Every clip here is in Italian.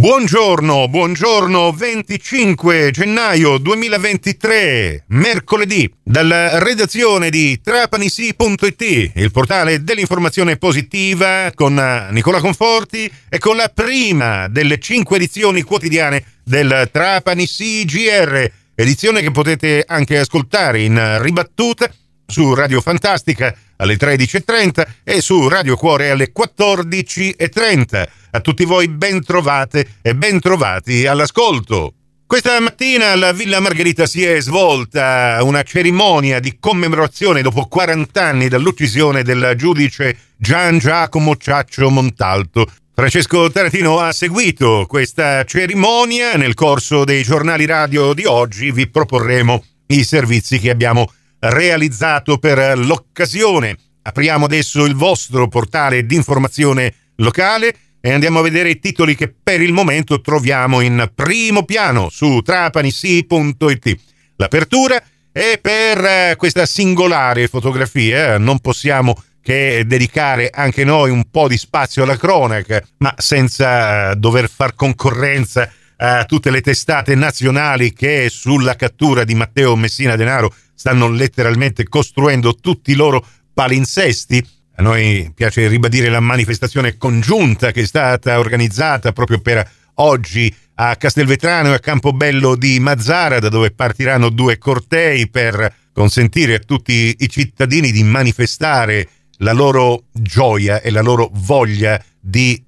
Buongiorno, buongiorno, 25 gennaio 2023, mercoledì, dalla redazione di trapanisi.it, il portale dell'informazione positiva con Nicola Conforti e con la prima delle cinque edizioni quotidiane del Trapanisi GR, edizione che potete anche ascoltare in ribattuta su Radio Fantastica alle 13.30 e su Radio Cuore alle 14.30. A tutti voi ben trovate e ben trovati all'ascolto. Questa mattina alla Villa Margherita si è svolta una cerimonia di commemorazione dopo 40 anni dall'uccisione del giudice Gian Giacomo Ciaccio Montalto. Francesco Tarantino ha seguito questa cerimonia. Nel corso dei giornali radio di oggi vi proporremo i servizi che abbiamo realizzato per l'occasione. Apriamo adesso il vostro portale di informazione locale e andiamo a vedere i titoli che per il momento troviamo in primo piano su trapanisi.it. L'apertura è per eh, questa singolare fotografia, non possiamo che dedicare anche noi un po' di spazio alla cronaca, ma senza eh, dover far concorrenza a tutte le testate nazionali che sulla cattura di Matteo Messina Denaro stanno letteralmente costruendo tutti i loro palinsesti. A noi piace ribadire la manifestazione congiunta che è stata organizzata proprio per oggi a Castelvetrano e a Campobello di Mazzara, da dove partiranno due cortei per consentire a tutti i cittadini di manifestare la loro gioia e la loro voglia di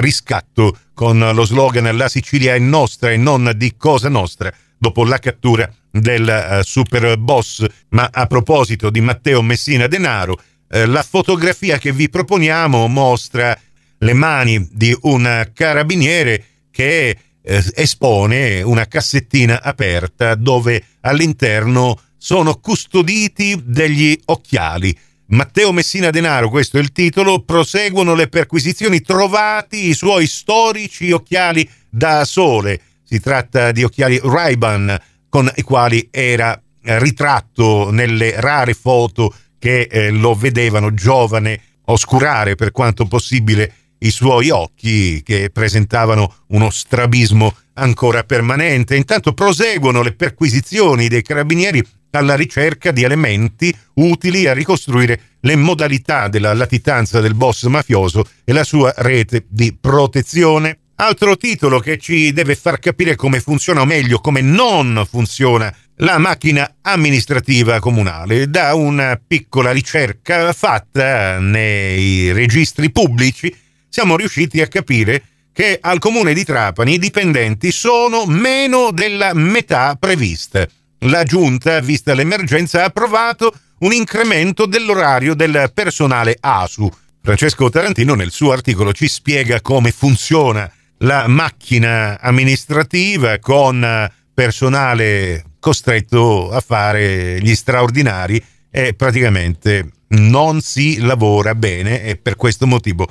riscatto con lo slogan La Sicilia è nostra e non di cosa nostra dopo la cattura del uh, super boss. Ma a proposito di Matteo Messina Denaro, eh, la fotografia che vi proponiamo mostra le mani di un carabiniere che eh, espone una cassettina aperta dove all'interno sono custoditi degli occhiali. Matteo Messina Denaro, questo è il titolo, proseguono le perquisizioni trovati i suoi storici occhiali da sole. Si tratta di occhiali Ray-Ban con i quali era ritratto nelle rare foto che eh, lo vedevano giovane oscurare per quanto possibile i suoi occhi che presentavano uno strabismo ancora permanente. Intanto proseguono le perquisizioni dei carabinieri alla ricerca di elementi utili a ricostruire le modalità della latitanza del boss mafioso e la sua rete di protezione. Altro titolo che ci deve far capire come funziona o meglio come non funziona la macchina amministrativa comunale. Da una piccola ricerca fatta nei registri pubblici siamo riusciti a capire che al comune di Trapani i dipendenti sono meno della metà prevista. La giunta, vista l'emergenza, ha approvato un incremento dell'orario del personale ASU. Francesco Tarantino nel suo articolo ci spiega come funziona la macchina amministrativa con personale costretto a fare gli straordinari e praticamente non si lavora bene e per questo motivo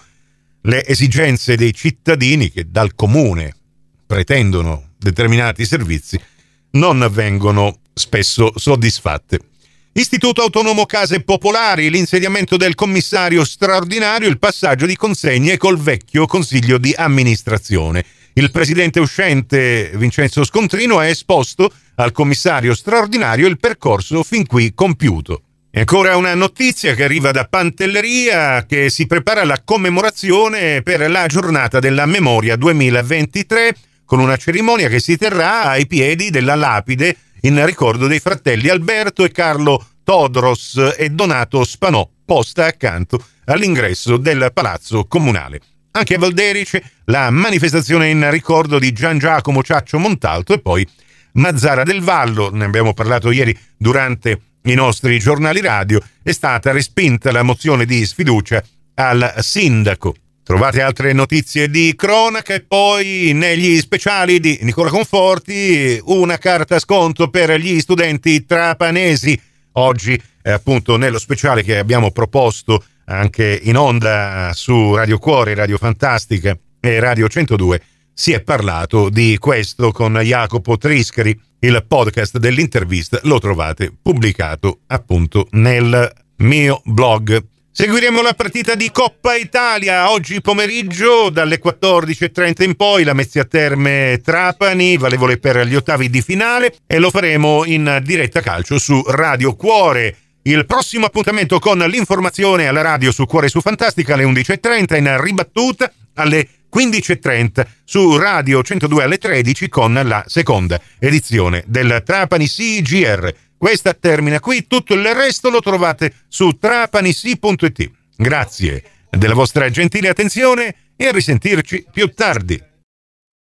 le esigenze dei cittadini che dal comune pretendono determinati servizi non vengono spesso soddisfatte. Istituto Autonomo Case Popolari, l'insediamento del commissario straordinario, il passaggio di consegne col vecchio consiglio di amministrazione. Il presidente uscente Vincenzo Scontrino ha esposto al commissario straordinario il percorso fin qui compiuto. E ancora una notizia che arriva da Pantelleria che si prepara alla commemorazione per la giornata della memoria 2023 con una cerimonia che si terrà ai piedi della lapide in ricordo dei fratelli Alberto e Carlo Todros e Donato Spanò, posta accanto all'ingresso del palazzo comunale. Anche a Valderice la manifestazione in ricordo di Gian Giacomo Ciaccio Montalto e poi Mazzara del Vallo, ne abbiamo parlato ieri durante i nostri giornali radio, è stata respinta la mozione di sfiducia al sindaco. Trovate altre notizie di cronaca e poi negli speciali di Nicola Conforti una carta sconto per gli studenti trapanesi. Oggi, eh, appunto, nello speciale che abbiamo proposto anche in onda su Radio Cuore, Radio Fantastica e Radio 102, si è parlato di questo con Jacopo Triscari. Il podcast dell'intervista lo trovate pubblicato appunto nel mio blog Seguiremo la partita di Coppa Italia oggi pomeriggio dalle 14.30 in poi, la Mezzia Terme Trapani, valevole per gli ottavi di finale e lo faremo in diretta calcio su Radio Cuore. Il prossimo appuntamento con l'informazione alla radio su Cuore su Fantastica alle 11.30 in ribattuta alle 15.30 su Radio 102 alle 13 con la seconda edizione del Trapani CGR. Questa termina qui, tutto il resto lo trovate su trapanisi.it. Grazie della vostra gentile attenzione e a risentirci più tardi.